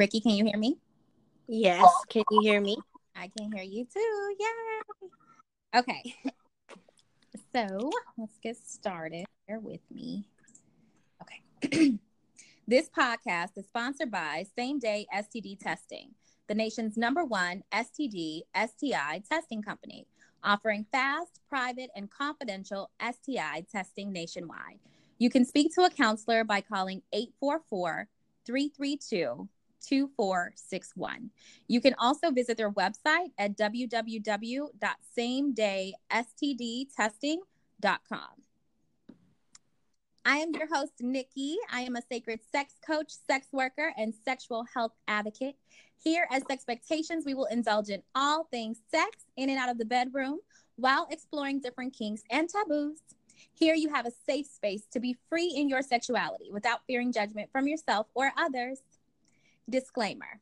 Ricky, can you hear me? Yes. Can you hear me? I can hear you too. Yay. Okay. So let's get started. Bear with me. Okay. this podcast is sponsored by Same Day STD Testing, the nation's number one STD STI testing company, offering fast, private, and confidential STI testing nationwide. You can speak to a counselor by calling 844 332 2461. You can also visit their website at www.samedaystdtesting.com. I am your host, Nikki. I am a sacred sex coach, sex worker, and sexual health advocate. Here at Sexpectations, we will indulge in all things sex in and out of the bedroom while exploring different kinks and taboos. Here you have a safe space to be free in your sexuality without fearing judgment from yourself or others. Disclaimer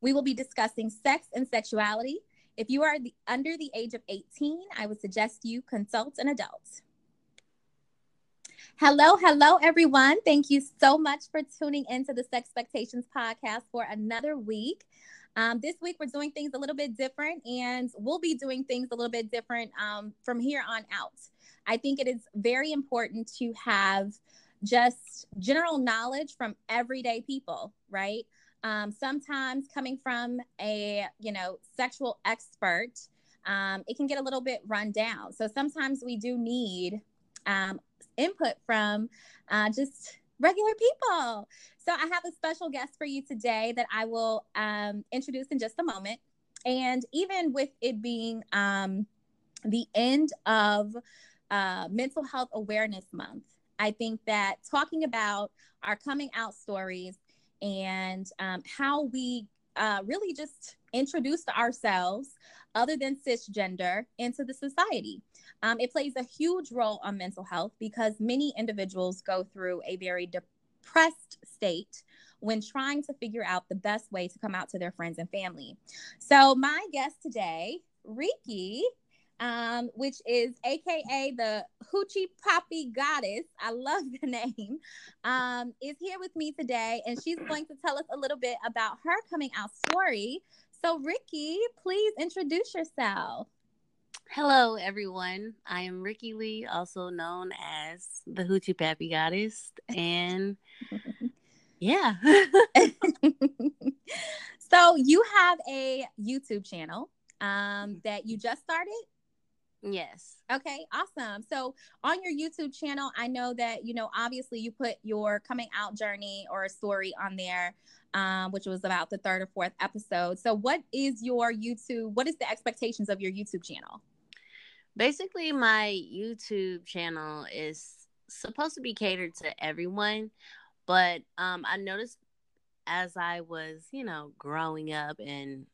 We will be discussing sex and sexuality. If you are the, under the age of 18, I would suggest you consult an adult. Hello, hello, everyone. Thank you so much for tuning into the Sexpectations podcast for another week. Um, this week, we're doing things a little bit different, and we'll be doing things a little bit different um, from here on out. I think it is very important to have just general knowledge from everyday people, right? Um, sometimes coming from a you know sexual expert, um, it can get a little bit run down. So sometimes we do need um, input from uh, just regular people. So I have a special guest for you today that I will um, introduce in just a moment. And even with it being um, the end of uh, Mental Health Awareness Month, I think that talking about our coming out stories and um, how we uh, really just introduced ourselves, other than cisgender, into the society. Um, it plays a huge role on mental health because many individuals go through a very depressed state when trying to figure out the best way to come out to their friends and family. So, my guest today, Riki, um, which is AKA the Hoochie Poppy Goddess. I love the name. Um, is here with me today, and she's going to tell us a little bit about her coming out story. So, Ricky, please introduce yourself. Hello, everyone. I am Ricky Lee, also known as the Hoochie Poppy Goddess, and yeah. so, you have a YouTube channel um, that you just started. Yes. Okay, awesome. So on your YouTube channel, I know that, you know, obviously you put your coming out journey or a story on there, um, which was about the third or fourth episode. So what is your YouTube, what is the expectations of your YouTube channel? Basically, my YouTube channel is supposed to be catered to everyone, but um, I noticed as I was, you know, growing up and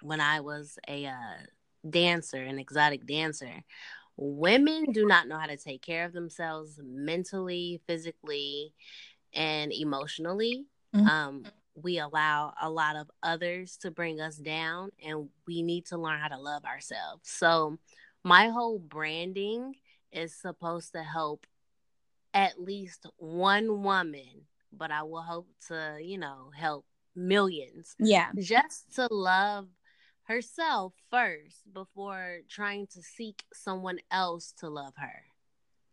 when I was a uh, dancer, an exotic dancer, women do not know how to take care of themselves mentally, physically, and emotionally. Mm-hmm. Um, we allow a lot of others to bring us down, and we need to learn how to love ourselves. So, my whole branding is supposed to help at least one woman, but I will hope to, you know, help millions. Yeah. Just to love herself first before trying to seek someone else to love her.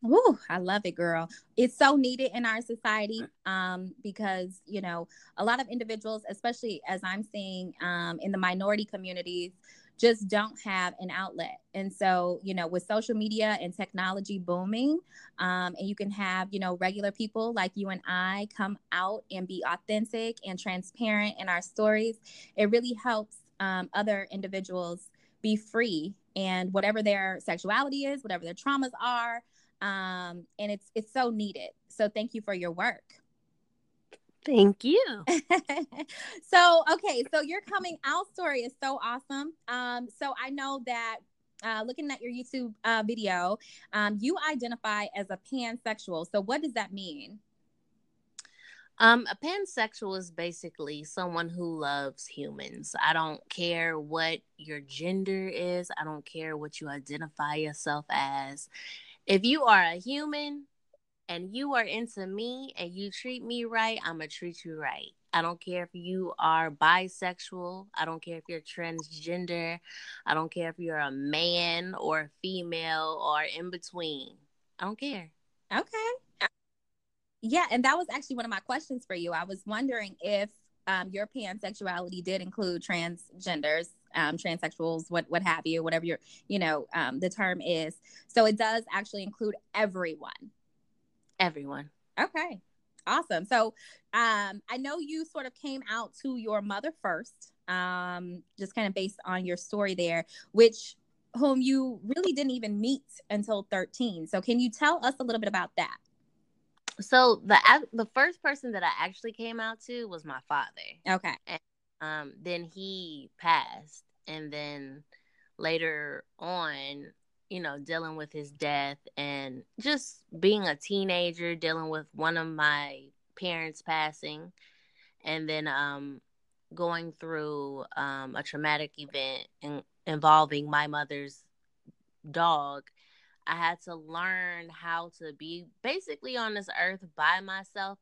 Ooh, I love it, girl. It's so needed in our society um, because, you know, a lot of individuals, especially as I'm seeing um, in the minority communities, just don't have an outlet. And so, you know, with social media and technology booming, um, and you can have, you know, regular people like you and I come out and be authentic and transparent in our stories, it really helps um, other individuals be free and whatever their sexuality is, whatever their traumas are. Um, and it's it's so needed. So thank you for your work. Thank you. so okay, so your coming out story is so awesome. Um, so I know that uh, looking at your YouTube uh, video, um, you identify as a pansexual. So what does that mean? Um, a pansexual is basically someone who loves humans. I don't care what your gender is. I don't care what you identify yourself as. If you are a human and you are into me and you treat me right, I'm gonna treat you right. I don't care if you are bisexual. I don't care if you're transgender. I don't care if you're a man or a female or in between. I don't care. Okay. Yeah, and that was actually one of my questions for you. I was wondering if um, your pansexuality did include transgenders, um, transsexuals, what what have you, whatever your you know um, the term is. So it does actually include everyone. Everyone. Okay. Awesome. So um, I know you sort of came out to your mother first, um, just kind of based on your story there, which whom you really didn't even meet until 13. So can you tell us a little bit about that? So the the first person that I actually came out to was my father. Okay. And um, then he passed, and then later on, you know, dealing with his death and just being a teenager, dealing with one of my parents passing, and then um, going through um, a traumatic event in, involving my mother's dog. I had to learn how to be basically on this earth by myself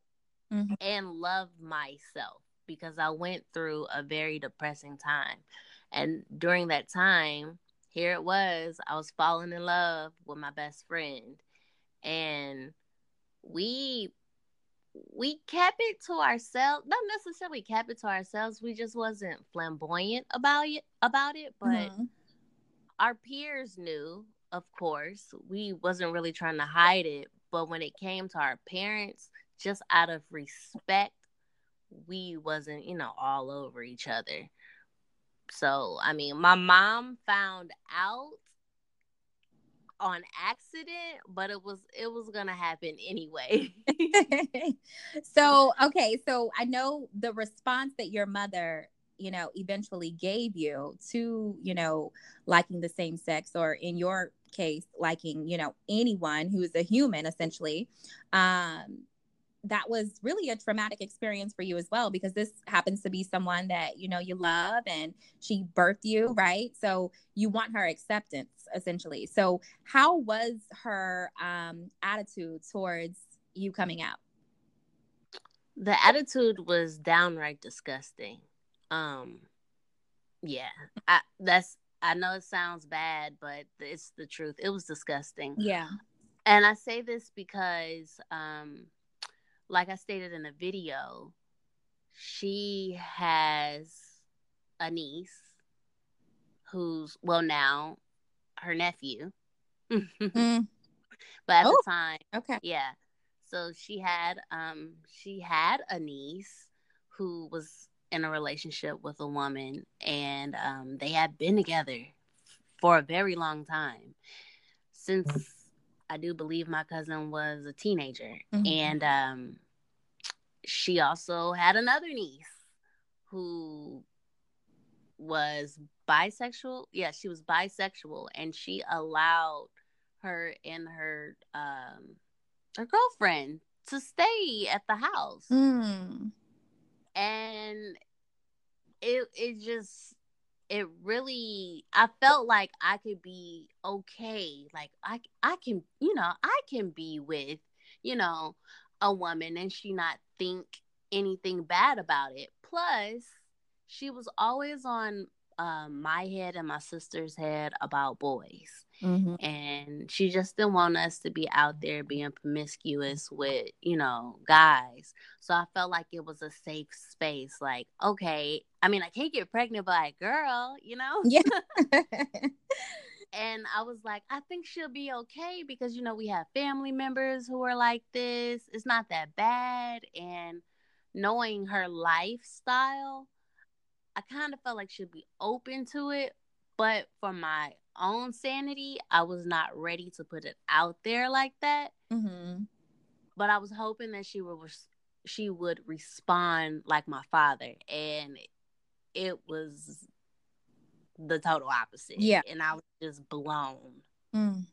mm-hmm. and love myself because I went through a very depressing time. And during that time, here it was. I was falling in love with my best friend. And we we kept it to ourselves. Not necessarily kept it to ourselves. We just wasn't flamboyant about it about it. But mm-hmm. our peers knew, of course. We wasn't really trying to hide it. But when it came to our parents, just out of respect, we wasn't, you know, all over each other. So, I mean, my mom found out on accident, but it was it was gonna happen anyway. so okay, so I know the response that your mother, you know, eventually gave you to, you know, liking the same sex, or in your case, liking, you know, anyone who is a human, essentially. Um, that was really a traumatic experience for you as well because this happens to be someone that you know you love and she birthed you right? So you want her acceptance essentially. So how was her um attitude towards you coming out? The attitude was downright disgusting. Um yeah I, that's i know it sounds bad but it's the truth it was disgusting yeah and i say this because um like I stated in the video, she has a niece who's well now her nephew. mm. But at oh, the time, okay, yeah. So she had um she had a niece who was in a relationship with a woman and um they had been together for a very long time since I do believe my cousin was a teenager. Mm-hmm. And um, she also had another niece who was bisexual. Yeah, she was bisexual, and she allowed her and her um her girlfriend to stay at the house. Mm. And it it just it really I felt like I could be okay. Like I I can, you know, I can be with, you know, a woman and she not think anything bad about it. Plus, she was always on um, my head and my sister's head about boys. Mm-hmm. And she just didn't want us to be out there being promiscuous with, you know, guys. So I felt like it was a safe space. Like, okay, I mean, I can't get pregnant by a girl, you know? Yeah. and I was like, I think she'll be okay because, you know, we have family members who are like this. It's not that bad. And knowing her lifestyle, I kind of felt like she'd be open to it. But for my own sanity, I was not ready to put it out there like that. Mm-hmm. But I was hoping that she would she would respond like my father, and it was the total opposite. Yeah, and I was just blown. Mm.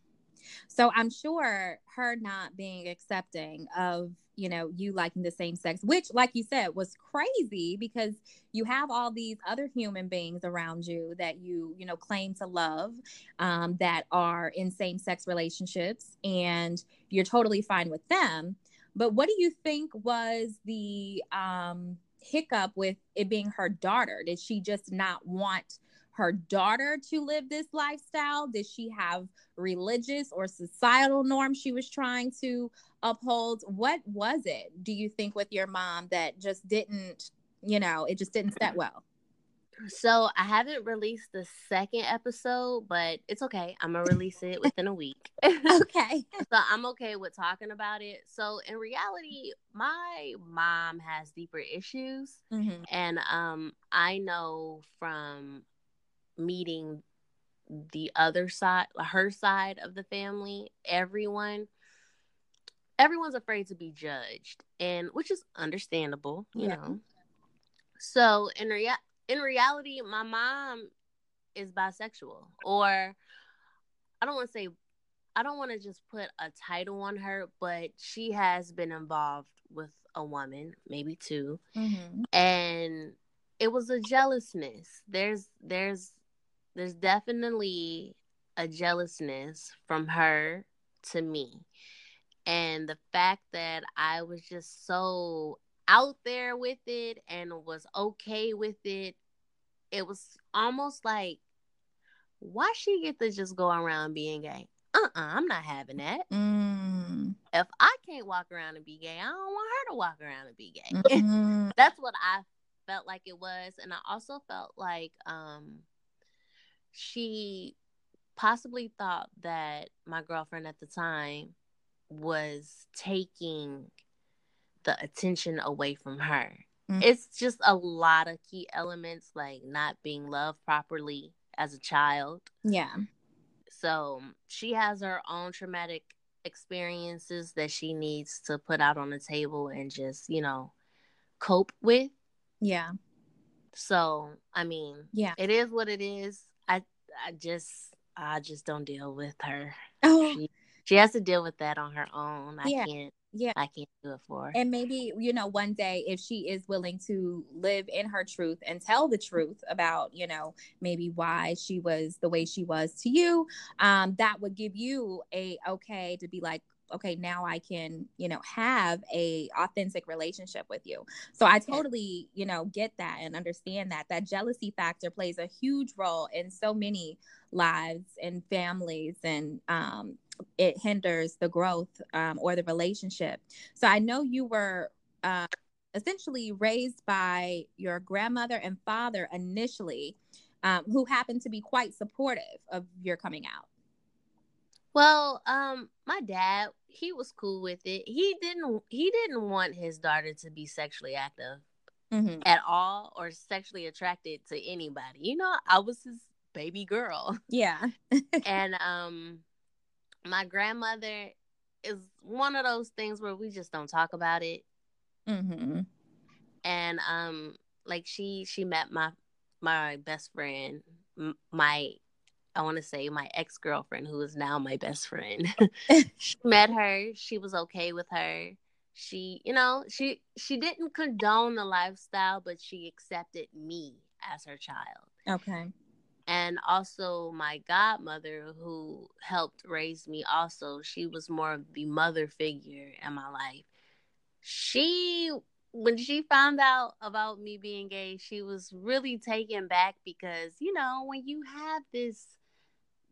So I'm sure her not being accepting of you know you liking the same sex which like you said was crazy because you have all these other human beings around you that you you know claim to love um, that are in same sex relationships and you're totally fine with them but what do you think was the um hiccup with it being her daughter? Did she just not want her daughter to live this lifestyle? Did she have religious or societal norms she was trying to uphold? What was it, do you think, with your mom that just didn't, you know, it just didn't set well? So I haven't released the second episode, but it's okay. I'm gonna release it within a week. okay. so I'm okay with talking about it. So in reality, my mom has deeper issues, mm-hmm. and um, I know from meeting the other side, her side of the family, everyone everyone's afraid to be judged and which is understandable you yeah. know so in rea- in reality my mom is bisexual or i don't want to say i don't want to just put a title on her but she has been involved with a woman maybe 2 mm-hmm. and it was a jealousness there's there's there's definitely a jealousness from her to me. And the fact that I was just so out there with it and was okay with it, it was almost like, why she get to just go around being gay? Uh-uh, I'm not having that. Mm. If I can't walk around and be gay, I don't want her to walk around and be gay. Mm-hmm. That's what I felt like it was. And I also felt like um she possibly thought that my girlfriend at the time was taking the attention away from her. Mm-hmm. It's just a lot of key elements like not being loved properly as a child. Yeah. So she has her own traumatic experiences that she needs to put out on the table and just, you know, cope with. Yeah. So, I mean, yeah. It is what it is. I just I just don't deal with her. Oh. She, she has to deal with that on her own. I yeah. can't yeah i can't do it for her. and maybe you know one day if she is willing to live in her truth and tell the truth about you know maybe why she was the way she was to you um that would give you a okay to be like okay now i can you know have a authentic relationship with you. So i totally you know get that and understand that. That jealousy factor plays a huge role in so many lives and families and um, it hinders the growth um, or the relationship. So i know you were uh, essentially raised by your grandmother and father initially um, who happened to be quite supportive of your coming out well, um, my dad, he was cool with it. He didn't he didn't want his daughter to be sexually active mm-hmm. at all or sexually attracted to anybody. You know, I was his baby girl. Yeah. and um my grandmother is one of those things where we just don't talk about it. Mm-hmm. And um like she she met my my best friend my I want to say my ex girlfriend, who is now my best friend. she met her. She was okay with her. She, you know, she she didn't condone the lifestyle, but she accepted me as her child. Okay. And also my godmother, who helped raise me. Also, she was more of the mother figure in my life. She when she found out about me being gay, she was really taken back because, you know, when you have this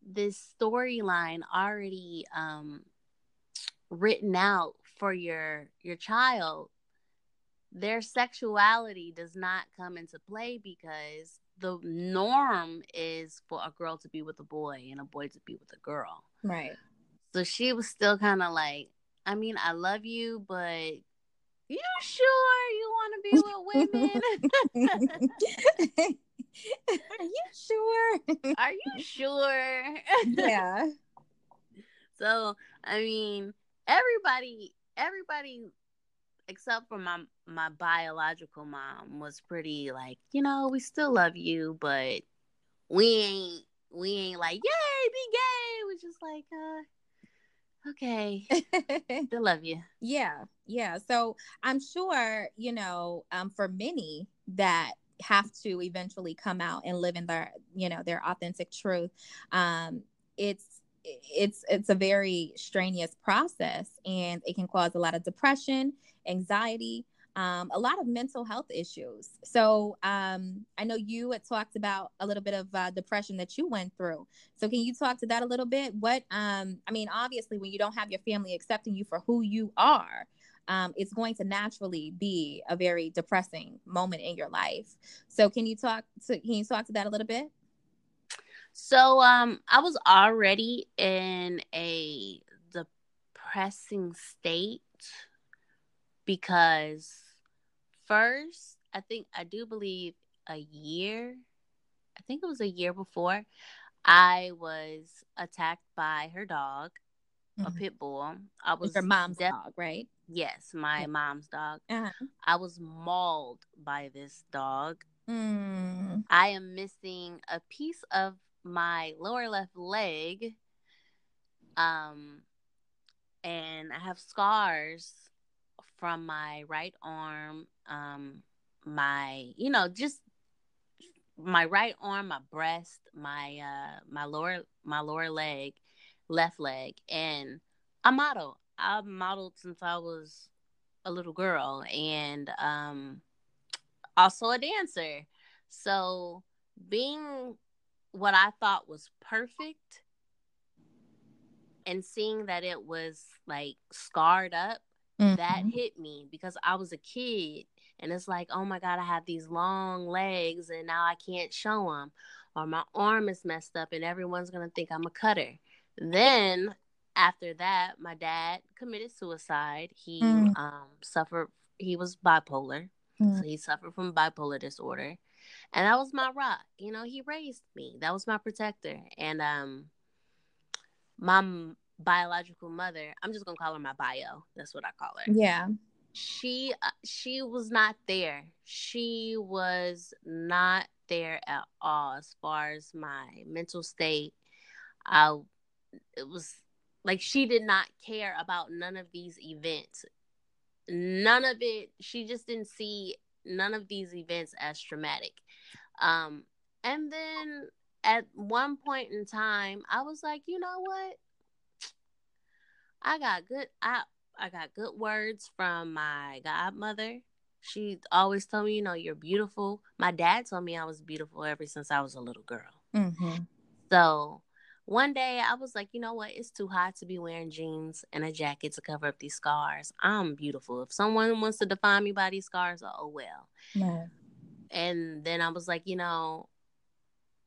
this storyline already um written out for your your child their sexuality does not come into play because the norm is for a girl to be with a boy and a boy to be with a girl. Right. So she was still kind of like i mean i love you but you sure you want to be with women Are you sure? Are you sure? yeah. So, I mean, everybody everybody except for my my biological mom was pretty like, you know, we still love you, but we ain't we ain't like, yay, be gay. We're just like, uh, okay. Still love you. Yeah, yeah. So I'm sure, you know, um, for many that have to eventually come out and live in their you know their authentic truth um it's it's it's a very strenuous process and it can cause a lot of depression anxiety um, a lot of mental health issues. So um, I know you had talked about a little bit of uh, depression that you went through. So can you talk to that a little bit? What um, I mean, obviously, when you don't have your family accepting you for who you are, um, it's going to naturally be a very depressing moment in your life. So can you talk to can you talk to that a little bit? So um, I was already in a depressing state because first, I think I do believe a year, I think it was a year before, I was attacked by her dog, mm-hmm. a pit bull. I was your mom's def- dog, right? Yes, my mom's dog. Uh-huh. I was mauled by this dog. Mm. I am missing a piece of my lower left leg. Um, and I have scars from my right arm, um, my, you know, just my right arm, my breast, my uh my lower my lower leg, left leg, and model. I modeled since I was a little girl and um also a dancer. So being what I thought was perfect and seeing that it was like scarred up Mm-hmm. That hit me because I was a kid and it's like, oh my God, I have these long legs and now I can't show them. Or my arm is messed up and everyone's going to think I'm a cutter. Then after that, my dad committed suicide. He mm. um, suffered, he was bipolar. Mm. So he suffered from bipolar disorder. And that was my rock. You know, he raised me. That was my protector. And um, my biological mother i'm just gonna call her my bio that's what i call her yeah she uh, she was not there she was not there at all as far as my mental state i it was like she did not care about none of these events none of it she just didn't see none of these events as traumatic um and then at one point in time i was like you know what I got good I I got good words from my godmother. She always told me, you know, you're beautiful. My dad told me I was beautiful ever since I was a little girl. Mm-hmm. So one day I was like, you know what? It's too hot to be wearing jeans and a jacket to cover up these scars. I'm beautiful. If someone wants to define me by these scars, oh well. Yeah. And then I was like, you know,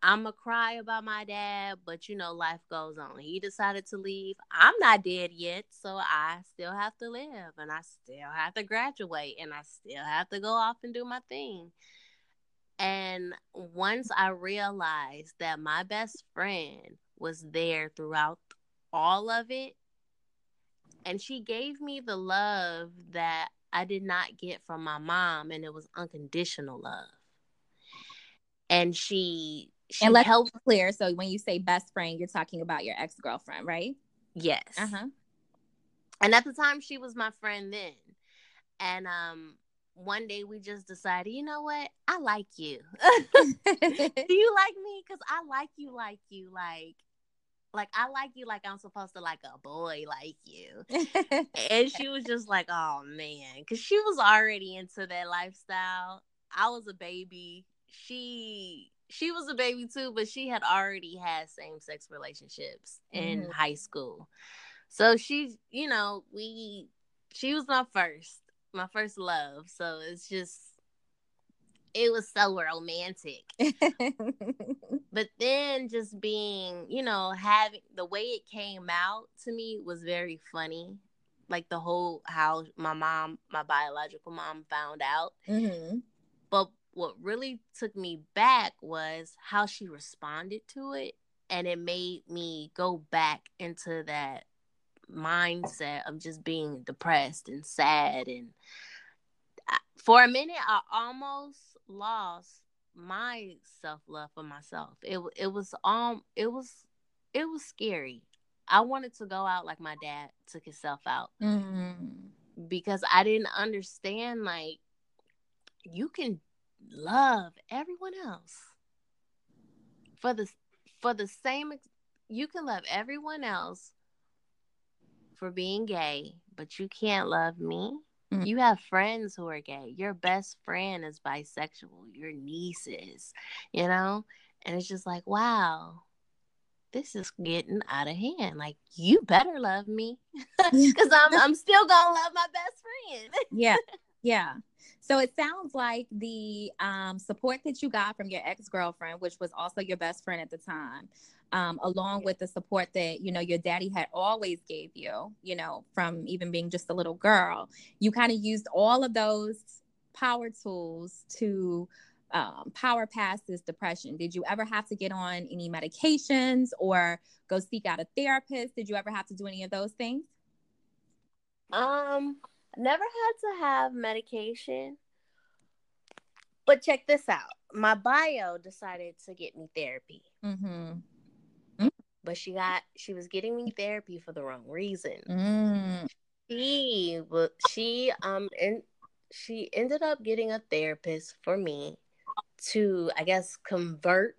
I'm gonna cry about my dad, but you know, life goes on. He decided to leave. I'm not dead yet, so I still have to live and I still have to graduate and I still have to go off and do my thing. And once I realized that my best friend was there throughout all of it, and she gave me the love that I did not get from my mom, and it was unconditional love. And she she and let's help clear. So when you say best friend, you're talking about your ex girlfriend, right? Yes. Uh huh. And at the time, she was my friend then, and um, one day we just decided, you know what? I like you. Do you like me? Because I like you, like you, like like I like you like I'm supposed to like a boy like you. and she was just like, oh man, because she was already into that lifestyle. I was a baby. She she was a baby too, but she had already had same sex relationships in mm-hmm. high school. So she, you know, we she was my first, my first love. So it's just it was so romantic. but then just being, you know, having the way it came out to me was very funny. Like the whole how my mom, my biological mom found out. Mm-hmm. But what really took me back was how she responded to it and it made me go back into that mindset of just being depressed and sad and for a minute I almost lost my self-love for myself. It it was um it was it was scary. I wanted to go out like my dad took himself out. Mm-hmm. Because I didn't understand like you can love everyone else for the for the same you can love everyone else for being gay but you can't love me Mm-hmm. You have friends who are gay. Your best friend is bisexual. Your nieces, you know? And it's just like, wow, this is getting out of hand. Like, you better love me because I'm, I'm still going to love my best friend. yeah. Yeah. So it sounds like the um, support that you got from your ex girlfriend, which was also your best friend at the time, um, along with the support that you know your daddy had always gave you, you know, from even being just a little girl, you kind of used all of those power tools to um, power past this depression. Did you ever have to get on any medications or go seek out a therapist? Did you ever have to do any of those things? Um, never had to have medication. But check this out. My bio decided to get me therapy. Mm-hmm. But she got she was getting me therapy for the wrong reason. Mm. She she um and she ended up getting a therapist for me to I guess convert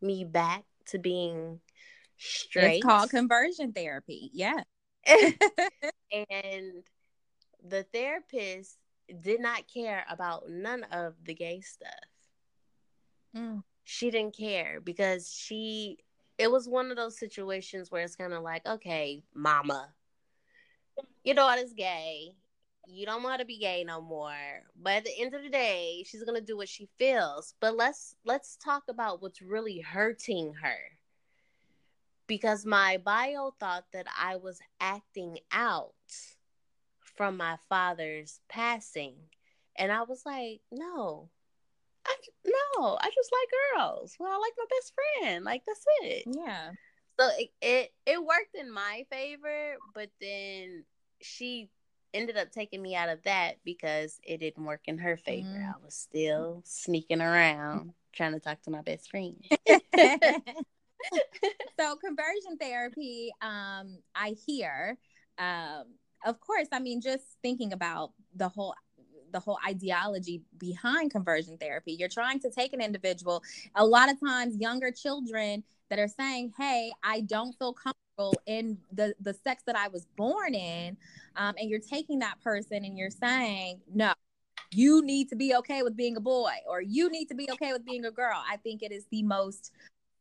me back to being straight. It's called conversion therapy. Yeah. and the therapist did not care about none of the gay stuff. Mm. She didn't care because she, it was one of those situations where it's kind of like, okay, mama, your daughter's gay. You don't want to be gay no more. But at the end of the day, she's gonna do what she feels. But let's let's talk about what's really hurting her. Because my bio thought that I was acting out from my father's passing. And I was like, no, I, no, I just like girls. Well, I like my best friend. Like that's it. Yeah. So it, it it worked in my favor, but then she ended up taking me out of that because it didn't work in her favor. Mm. I was still sneaking around trying to talk to my best friend. so conversion therapy, um, I hear, um, of course, I mean, just thinking about the whole the whole ideology behind conversion therapy. You're trying to take an individual, a lot of times younger children that are saying, "Hey, I don't feel comfortable in the the sex that I was born in," um, and you're taking that person and you're saying, "No, you need to be okay with being a boy, or you need to be okay with being a girl." I think it is the most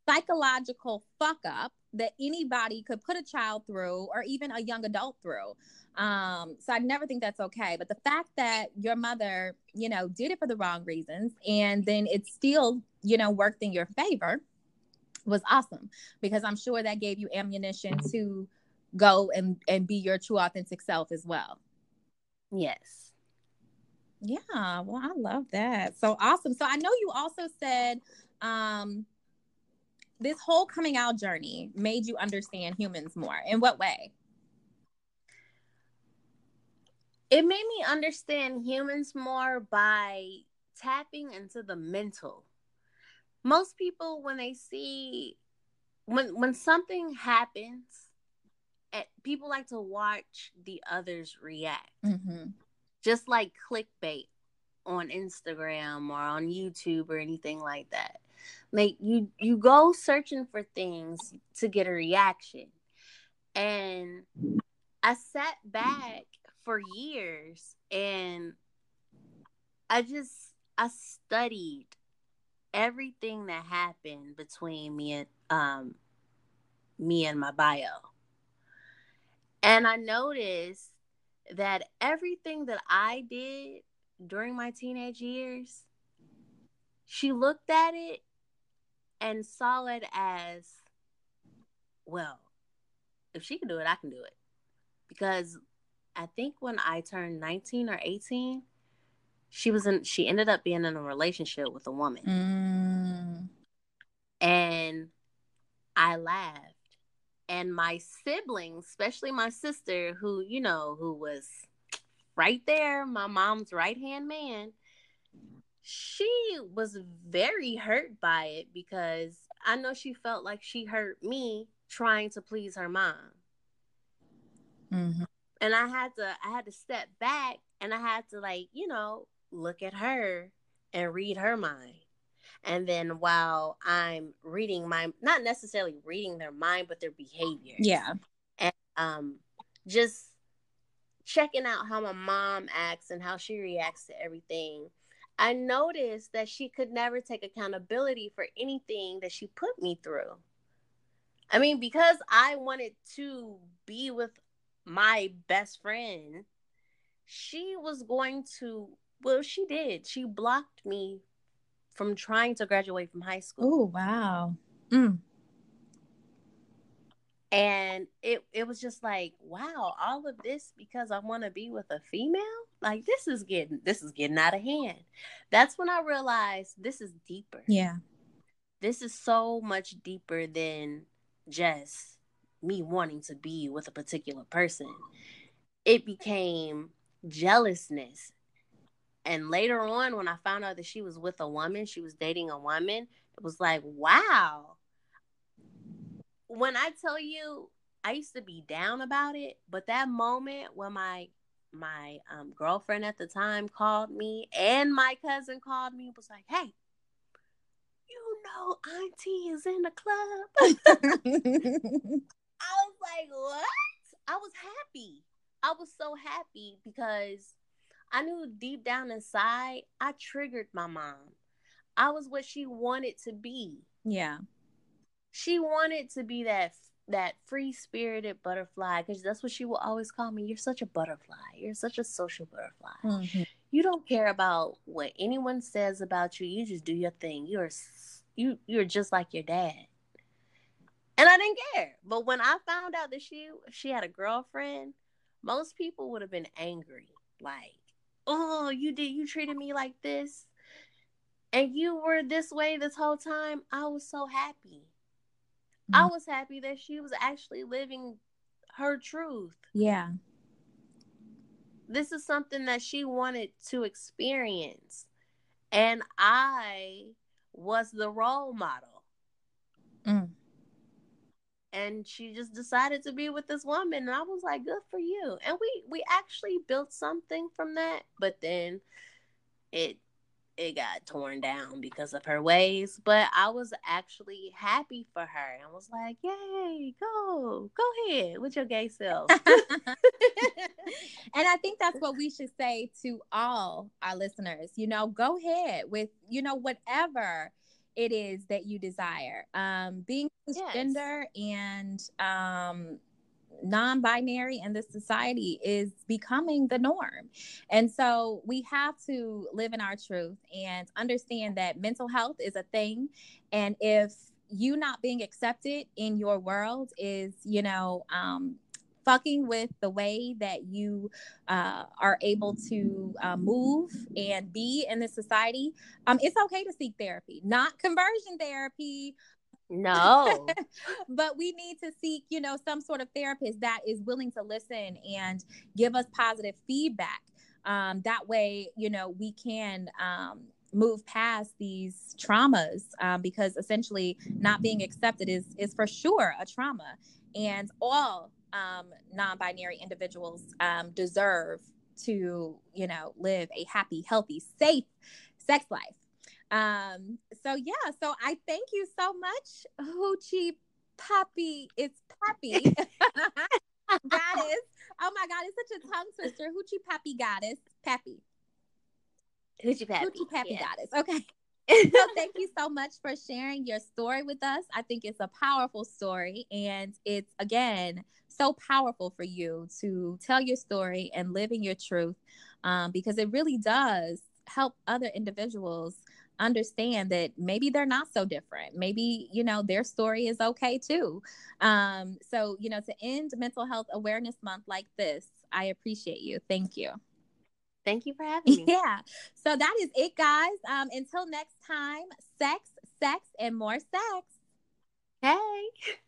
psychological fuck up that anybody could put a child through, or even a young adult through. Um, so I never think that's okay. But the fact that your mother, you know, did it for the wrong reasons and then it still, you know, worked in your favor was awesome because I'm sure that gave you ammunition to go and and be your true authentic self as well. Yes. Yeah, well, I love that. So awesome. So I know you also said um this whole coming out journey made you understand humans more. In what way? it made me understand humans more by tapping into the mental. Most people, when they see when when something happens, eh, people like to watch the others react, mm-hmm. just like clickbait on Instagram or on YouTube or anything like that. Like you you go searching for things to get a reaction, and I sat back for years and I just I studied everything that happened between me and um me and my bio. And I noticed that everything that I did during my teenage years, she looked at it and saw it as well, if she can do it, I can do it. Because I think when I turned 19 or 18, she was in she ended up being in a relationship with a woman. Mm. And I laughed. And my siblings, especially my sister, who, you know, who was right there, my mom's right hand man, she was very hurt by it because I know she felt like she hurt me trying to please her mom. Mm-hmm and I had to I had to step back and I had to like, you know, look at her and read her mind. And then while I'm reading my not necessarily reading their mind, but their behavior. Yeah. And um just checking out how my mom acts and how she reacts to everything, I noticed that she could never take accountability for anything that she put me through. I mean, because I wanted to be with my best friend, she was going to, well, she did. She blocked me from trying to graduate from high school. Oh, wow. Mm. And it it was just like, wow, all of this because I want to be with a female? Like this is getting this is getting out of hand. That's when I realized this is deeper. Yeah. This is so much deeper than just me wanting to be with a particular person. It became jealousness. And later on, when I found out that she was with a woman, she was dating a woman, it was like, wow. When I tell you, I used to be down about it, but that moment when my my um, girlfriend at the time called me and my cousin called me was like, "Hey, you know, Auntie is in the club." I was like, "What?" I was happy. I was so happy because I knew deep down inside I triggered my mom. I was what she wanted to be. Yeah. She wanted to be that that free spirited butterfly because that's what she will always call me. You're such a butterfly. You're such a social butterfly. Mm-hmm. You don't care about what anyone says about you. You just do your thing. You're you you're just like your dad. And I didn't care. But when I found out that she she had a girlfriend, most people would have been angry. Like, oh, you did you treated me like this, and you were this way this whole time. I was so happy. I was happy that she was actually living her truth. Yeah. This is something that she wanted to experience. And I was the role model. Mm. And she just decided to be with this woman. And I was like, good for you. And we we actually built something from that, but then it it got torn down because of her ways. But I was actually happy for her and was like, Yay, go, go ahead with your gay self. and I think that's what we should say to all our listeners. You know, go ahead with, you know, whatever it is that you desire. Um, being gender and um non-binary in this society is becoming the norm. And so we have to live in our truth and understand that mental health is a thing. And if you not being accepted in your world is you know um, fucking with the way that you uh, are able to uh, move and be in this society, um, it's okay to seek therapy, not conversion therapy, no. but we need to seek, you know, some sort of therapist that is willing to listen and give us positive feedback. Um, that way, you know, we can um, move past these traumas um, because essentially not being accepted is is for sure a trauma, and all um, non-binary individuals um, deserve to, you know, live a happy, healthy, safe sex life. Um, so yeah, so I thank you so much, Hoochie Papi. It's Pappy. goddess. Oh my god, it's such a tongue twister. Hoochie Papi goddess. Pappy. Hoochie Pappy. Hoochie Pappy yeah. goddess. Okay. so thank you so much for sharing your story with us. I think it's a powerful story and it's again so powerful for you to tell your story and living your truth um, because it really does help other individuals understand that maybe they're not so different. Maybe, you know, their story is okay too. Um, so, you know, to end Mental Health Awareness Month like this, I appreciate you. Thank you. Thank you for having me. Yeah. So that is it, guys. Um, until next time, sex, sex, and more sex. Hey.